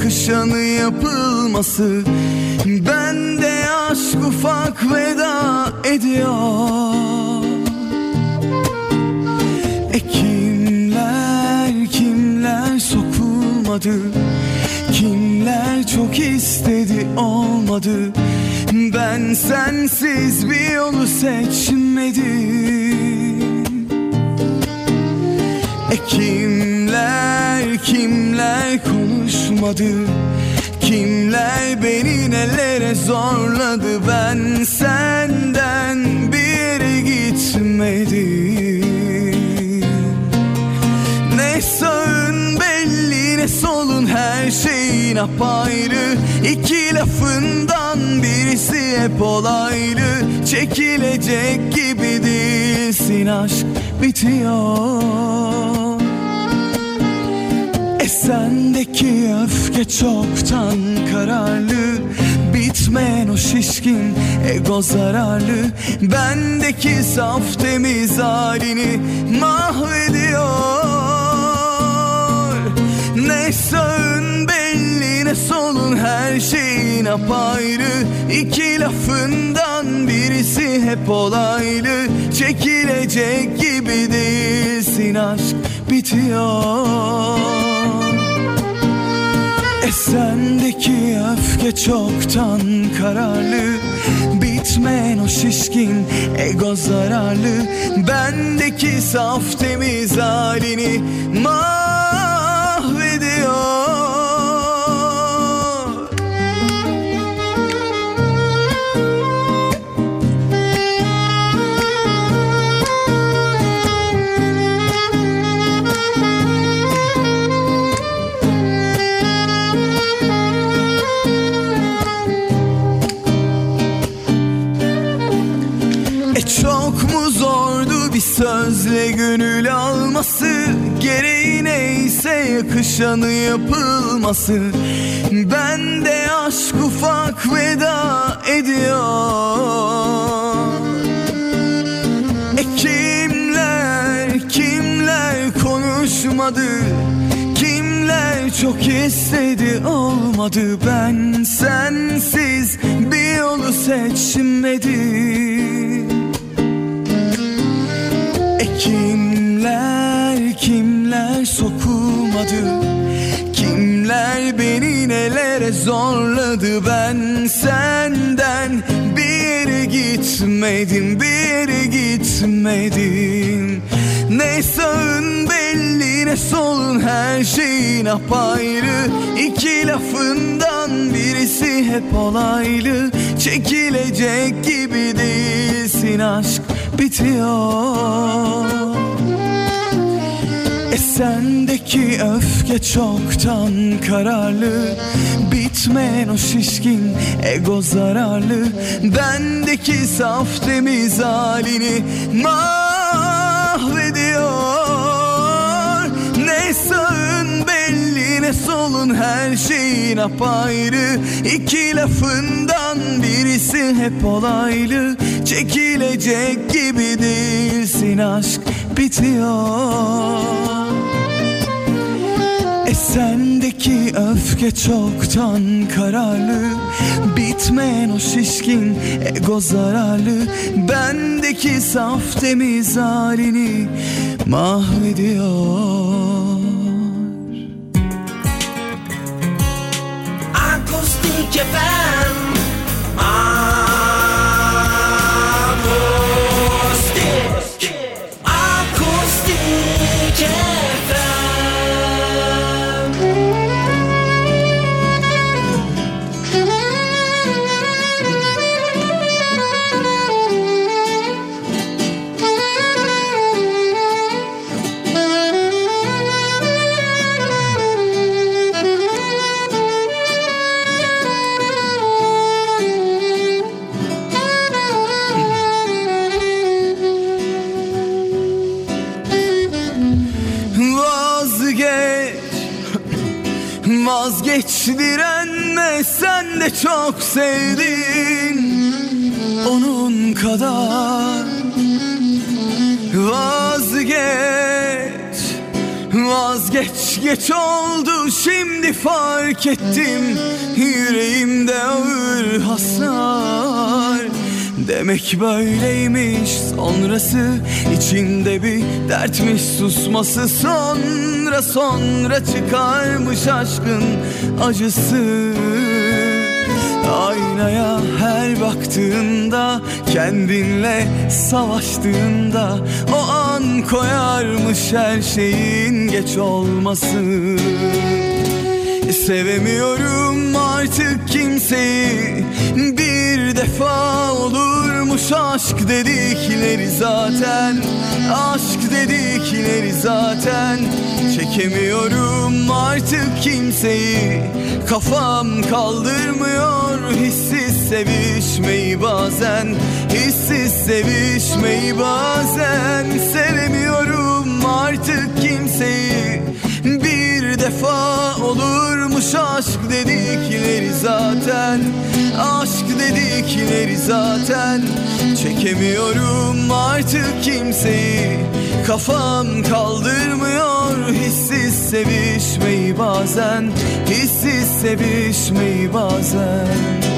yakışanı yapılması. Bende aşk ufak veda ediyor. E kimler kimler sokulmadı? Kimler çok istedi olmadı? Ben sensiz bir yolu seçmedim. E kimler kimler konuşmadı? Kimler beni nelere zorladı? Ben senden bir gitmedim Ne sağın belli ne solun her şeyin apayrı. İki lafından birisi hep olaylı. Çekilecek gibi değilsin aşk bitiyor sendeki öfke çoktan kararlı. Bitmeyen o şişkin ego zararlı. Bendeki saf temiz halini mahvediyor. Ne sağın belli ne solun her şeyin apayrı. İki lafından birisi hep olaylı. Çekilecek gibi değilsin aşk bitiyor Sendeki öfke çoktan kararlı. Bitmeyen o şişkin ego zararlı. Bendeki saf temiz halini mahvediyor bir sözle gönül alması Gereği neyse yakışanı yapılması. Bende aşk ufak veda ediyor. E kimler kimler konuşmadı? Kimler çok istedi olmadı? Ben sensiz bir yolu seçmedim kimler kimler sokulmadı? Kimler beni nelere zorladı? Ben senden bir gitmedim Bir gitmedim. Ne sağın belli ne solun her şeyin apayrı. İki lafından birisi hep olaylı. Çekilecek gibi değilsin aşk bitiyor. E sendeki öfke çoktan kararlı. Bitmeyen o şişkin ego zararlı. Bendeki saf temiz halini mahvediyor. Ne sağın belli ne solun her şeyin apayrı. İki lafından birisi hep olaylı Çekilecek gibi değilsin aşk bitiyor. E sendeki öfke çoktan kararlı. Bitmeyen o şişkin ego zararlı. Bendeki saf temiz halini mahvediyor. Akustik FM çok sevdin Onun kadar. Vazgeç Vazgeç geç oldu şimdi fark ettim. Yüreğimde ağır hasar. Demek böyleymiş sonrası içinde bir dertmiş. Susması Sonra sonra çıkarmış aşkın acısı Aynaya her baktığında Kendinle savaştığında O an koyarmış her şeyin geç olması. Sevemiyorum artık kimseyi Bir defa olurmuş aşk dedikleri zaten. Aşk dedikleri zaten. Çekemiyorum artık kimseyi. Kafam kaldırmıyor hissiz sevişmeyi bazen. Hissiz sevişmeyi bazen. Sevemiyorum artık kimseyi. Bir defa olurmuş aşk dedikleri zaten. Aşk dedikleri zaten. Çekemiyorum artık kimseyi. Kafam kaldırmıyor hissiz sevişmeyi bazen. Hissiz sevişmeyi bazen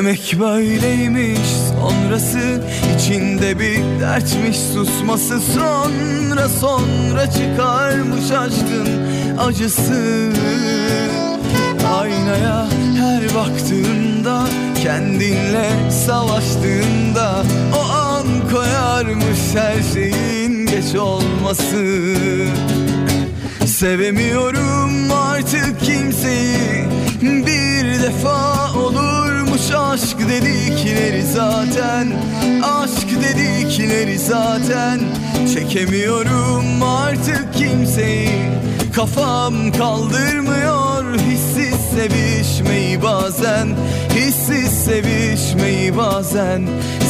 Demek böyleymiş sonrası içinde bir dertmiş susması Sonra sonra çıkarmış aşkın acısı. Aynaya her baktığında kendinle savaştığında O an koyarmış her şeyin geç olması. Sevemiyorum artık kimseyi Bir defa olurmuş aşk dedikleri zaten Aşk dedikleri zaten. Çekemiyorum artık kimseyi Kafam kaldırmıyor. Hissiz sevişmeyi bazen Hissiz sevişmeyi bazen.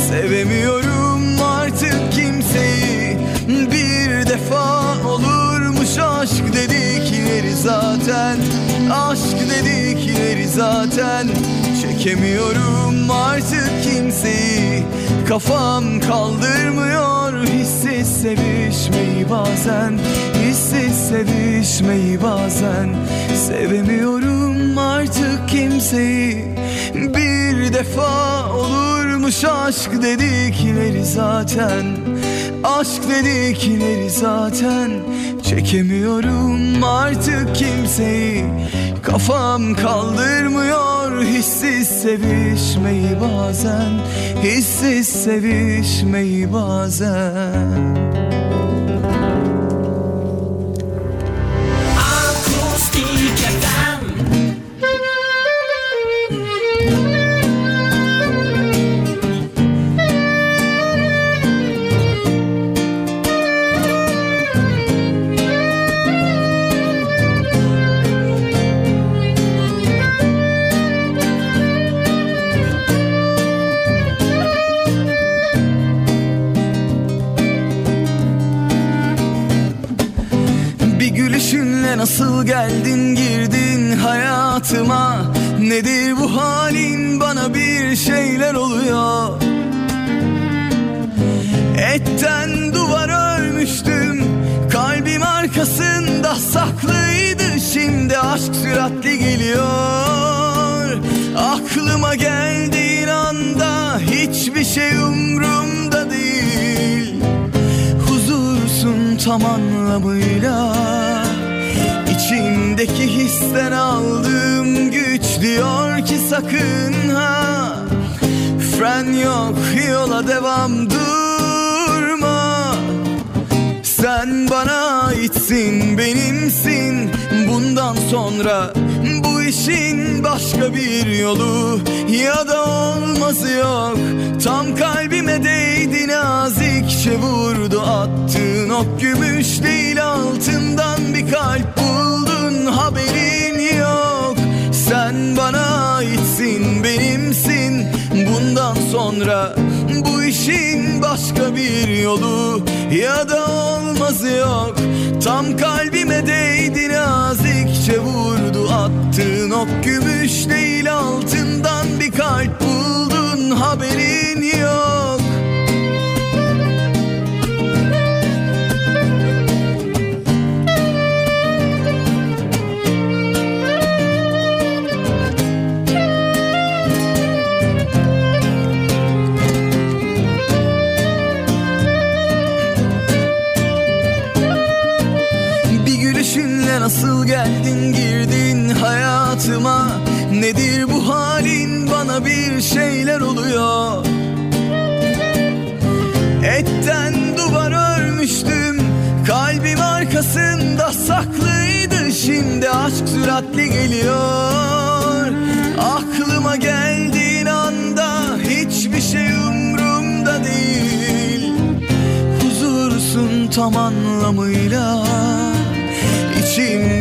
Sevemiyorum artık kimseyi Bir defa olurmuş aşk dedikleri zaten Aşk dedikleri zaten. Çekemiyorum artık kimseyi Kafam kaldırmıyor. Hissiz sevişmeyi bazen Hissiz sevişmeyi bazen. Sevemiyorum artık kimseyi. Bir defa olurmuş aşk dedikleri zaten Aşk dedikleri zaten Çekemiyorum artık kimseyi. Kafam kaldırmıyor hissiz sevişmeyi bazen. Hissiz sevişmeyi bazen geldin girdin hayatıma. Nedir bu halin? Bana bir şeyler oluyor. Etten duvar örmüştüm. Kalbim arkasında saklıydı. Şimdi aşk süratli geliyor. Aklıma geldiğin anda Hiçbir şey umrumda değil. Huzursun tam anlamıyla Yüreğimdeki histen aldığım güç diyor ki sakın ha. Fren yok yola devam durma. Sen bana aitsin benimsin. Bundan sonra işin başka bir yolu Ya da olmazı yok. Tam kalbime değdi nazikçe vurdu Attığın ok gümüş değil altından bir kalp buldun Haberin yok. Sen bana aitsin benimsin. Bundan sonra işin başka bir yolu Ya da olmazı yok. Tam kalbime değdi nazikçe vurdu Attığın ok gümüş değil altından bir kalp buldun Haberin yok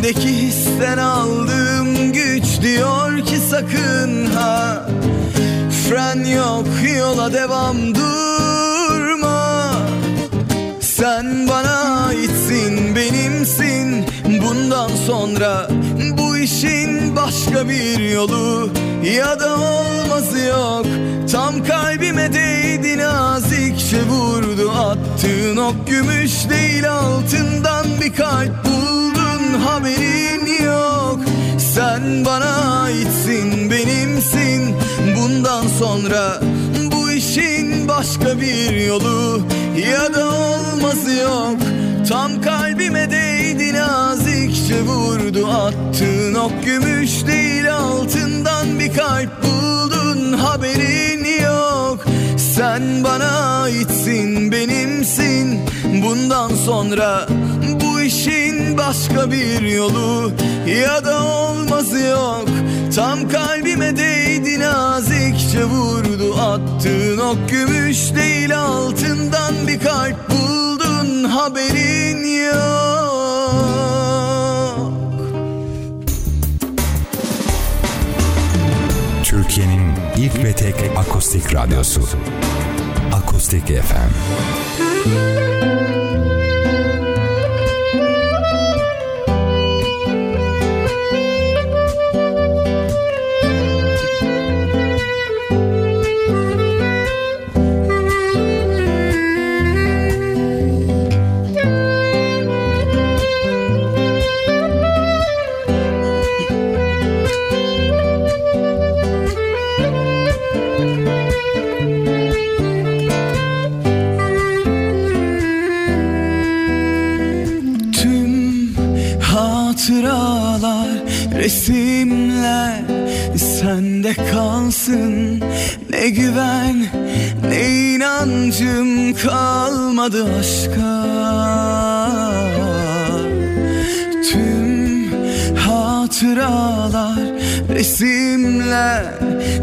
İçimdeki histen aldığım güç diyor ki sakın ha. Fren yok yola devam durma. Sen bana aitsin benimsin. Bundan sonra bu işin başka bir yolu Ya da olmazı yok. Tam kalbime değdi nazikçe vurdu. Attığın ok gümüş değil altından bir kalp buldun Haberin yok. Sen bana aitsin benimsin. Bundan sonra bu işin başka bir yolu Ya da olmazı yok. Tam kalbime değdi nazikçe vurdu Attığın ok gümüş değil altından bir kalp buldun Haberin yok. Sen bana aitsin benimsin. Bundan sonra işin başka bir yolu Ya da olmazı yok Tam kalbime değdi nazikçe vurdu Attığın ok gümüş değil altından bir kalp buldun Haberin yok Türkiye'nin ilk ve tek akustik radyosu. Akustik FM. İnancım kalmadı aşka. Tüm hatıralar, resimler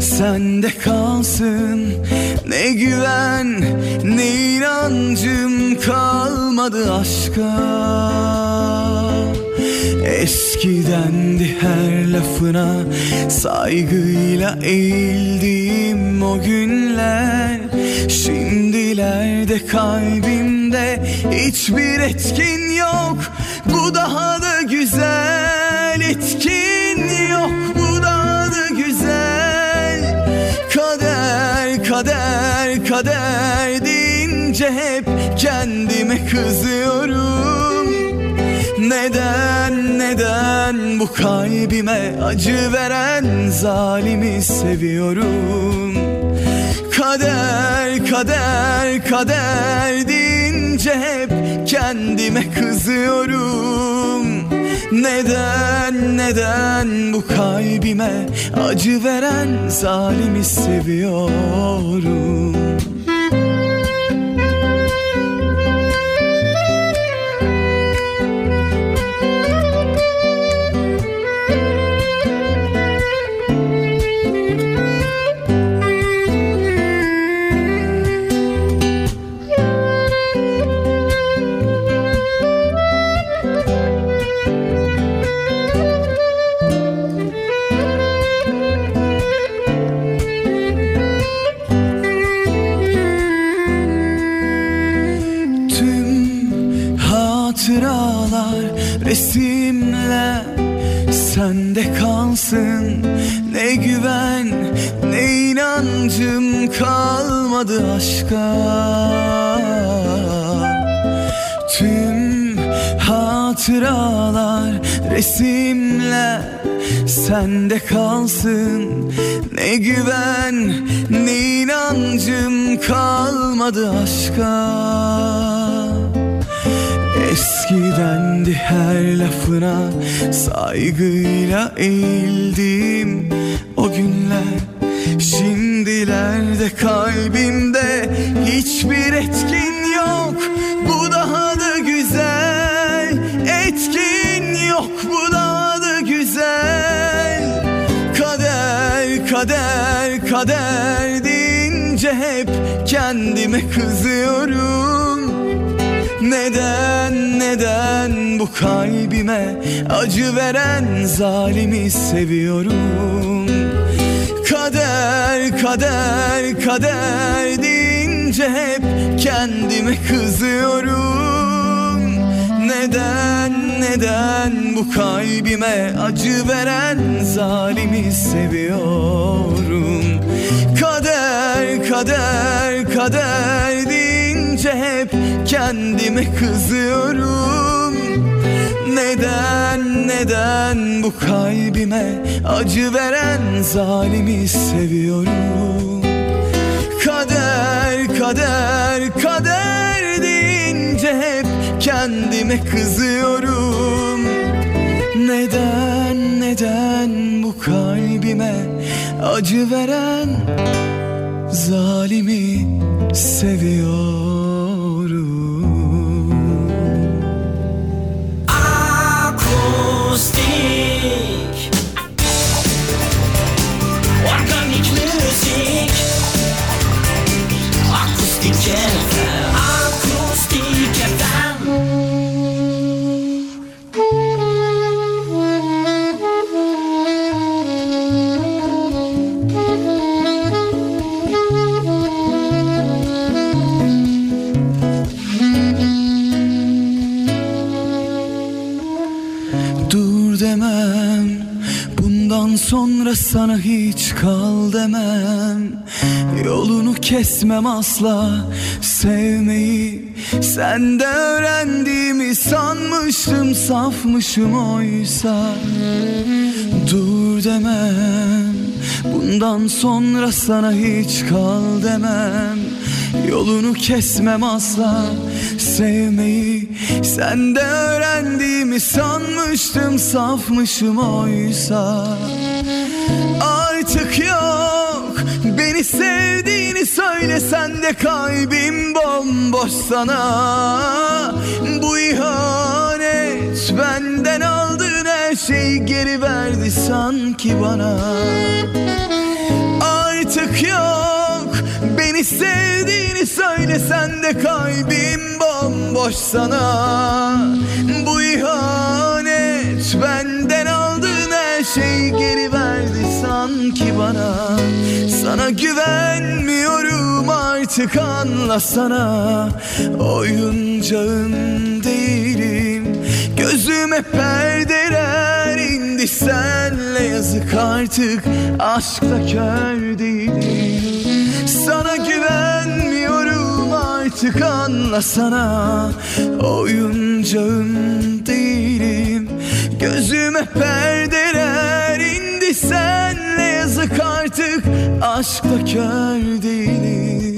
sende kalsın. Ne güven, ne inancım kalmadı aşka. Eskidendi her lafına saygıyla eğildiğim o günler Şimdilerde kalbimde hiçbir etkin yok. Bu daha da güzel etkin yok. Bu daha da güzel. Kader kader kader deyince hep kendime kızıyorum. Neden neden bu kalbime acı veren zalimi seviyorum Kader kader kader deyince hep kendime kızıyorum. Neden neden bu kalbime acı veren zalimi seviyorum kalsın. Ne güven ne inancım kalmadı aşka. Eskidendi her lafına saygıyla eğildim. O günler Şimdilerde kalbimde hiçbir etkin yok. Bu Kader kader deyince hep kendime kızıyorum. Neden neden bu kalbime acı veren zalimi seviyorum? Kader kader kader deyince hep kendime kızıyorum Neden neden bu kalbime acı veren zalimi seviyorum? Kader kader kader deyince hep kendime kızıyorum. Neden neden bu kalbime acı veren zalimi seviyorum? Kader kader kader kendime kızıyorum. Neden neden bu kalbime acı veren zalimi seviyorum Dur demem. Bundan sonra sana hiç kal demem. Yolunu kesmem asla. Sevmeyi Sende öğrendiğimi sanmıştım Safmışım oysa. Dur demem. Bundan sonra sana hiç kal demem Yolunu kesmem asla. Sevmeyi Sende öğrendiğimi sanmıştım. Safmışım oysa. Artık yok. Beni sevdiğini söylesen de kalbim bomboş sana. Bu ihanet Benden aldığın her şeyi geri verdi sanki bana. Artık yok Beni sevdiğini söylesen de kalbim bomboş sana. Bu ihanet Benden aldığın her şeyi geri verdi sanki bana. Sana güvenmiyorum artık anlasana. Oyuncağın değilim Gözüme perdeler indi. Senle yazık artık Aşkta kör değilim. Sana güvenmiyorum artık anlasana Oyuncağın değilim. Gözüme perdeler indi. Senle yazık artık Aşkta kör değilim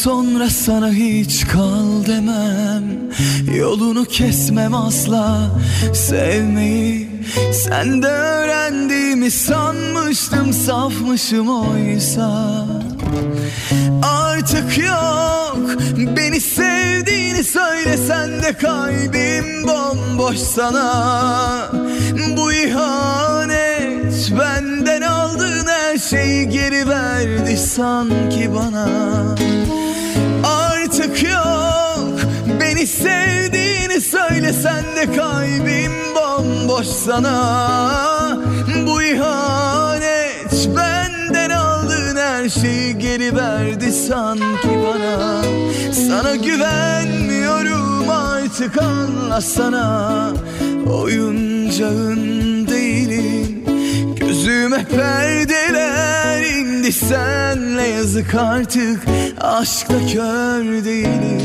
sonra sana hiç kal demem. Yolunu kesmem asla. Sevmeyi Sende öğrendiğimi sanmıştım Safmışım oysa. Artık yok. Beni sevdiğini söylesen de kalbim bomboş sana. Bu ihanet Benden aldığın her şeyi geri verdi sanki bana Artık yok. Beni sevdiğini söylesen de kalbim bomboş sana. Bu ihanet Benden aldığın her şeyi geri verdi sanki bana. Sana güvenmiyorum artık anlasana. Oyuncağın değilim Gözüme perdeler indi senle yazık artık Aşkta kör değilim.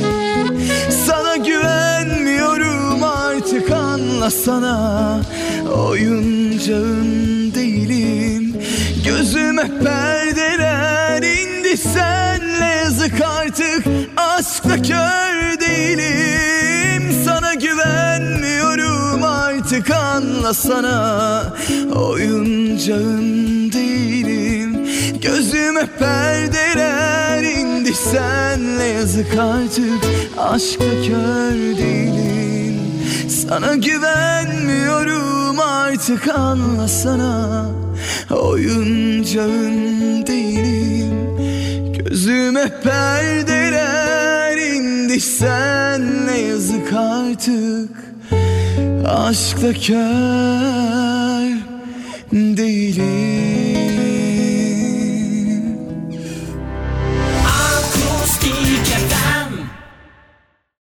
Sana güvenmiyorum artık anlasana Oyuncağın değilim. Gözüme perdeler indi senle yazık artık Aşkta kör değilim. Sana güvenmiyorum artık anlasana Oyuncağın değilim. Gözüme perdeler indi senle yazık artık Aşkta kör değilim. Sana güvenmiyorum artık anlasana Oyuncağın değilim. Gözüme perdeler indi senle yazık artık Aşkta kör değilim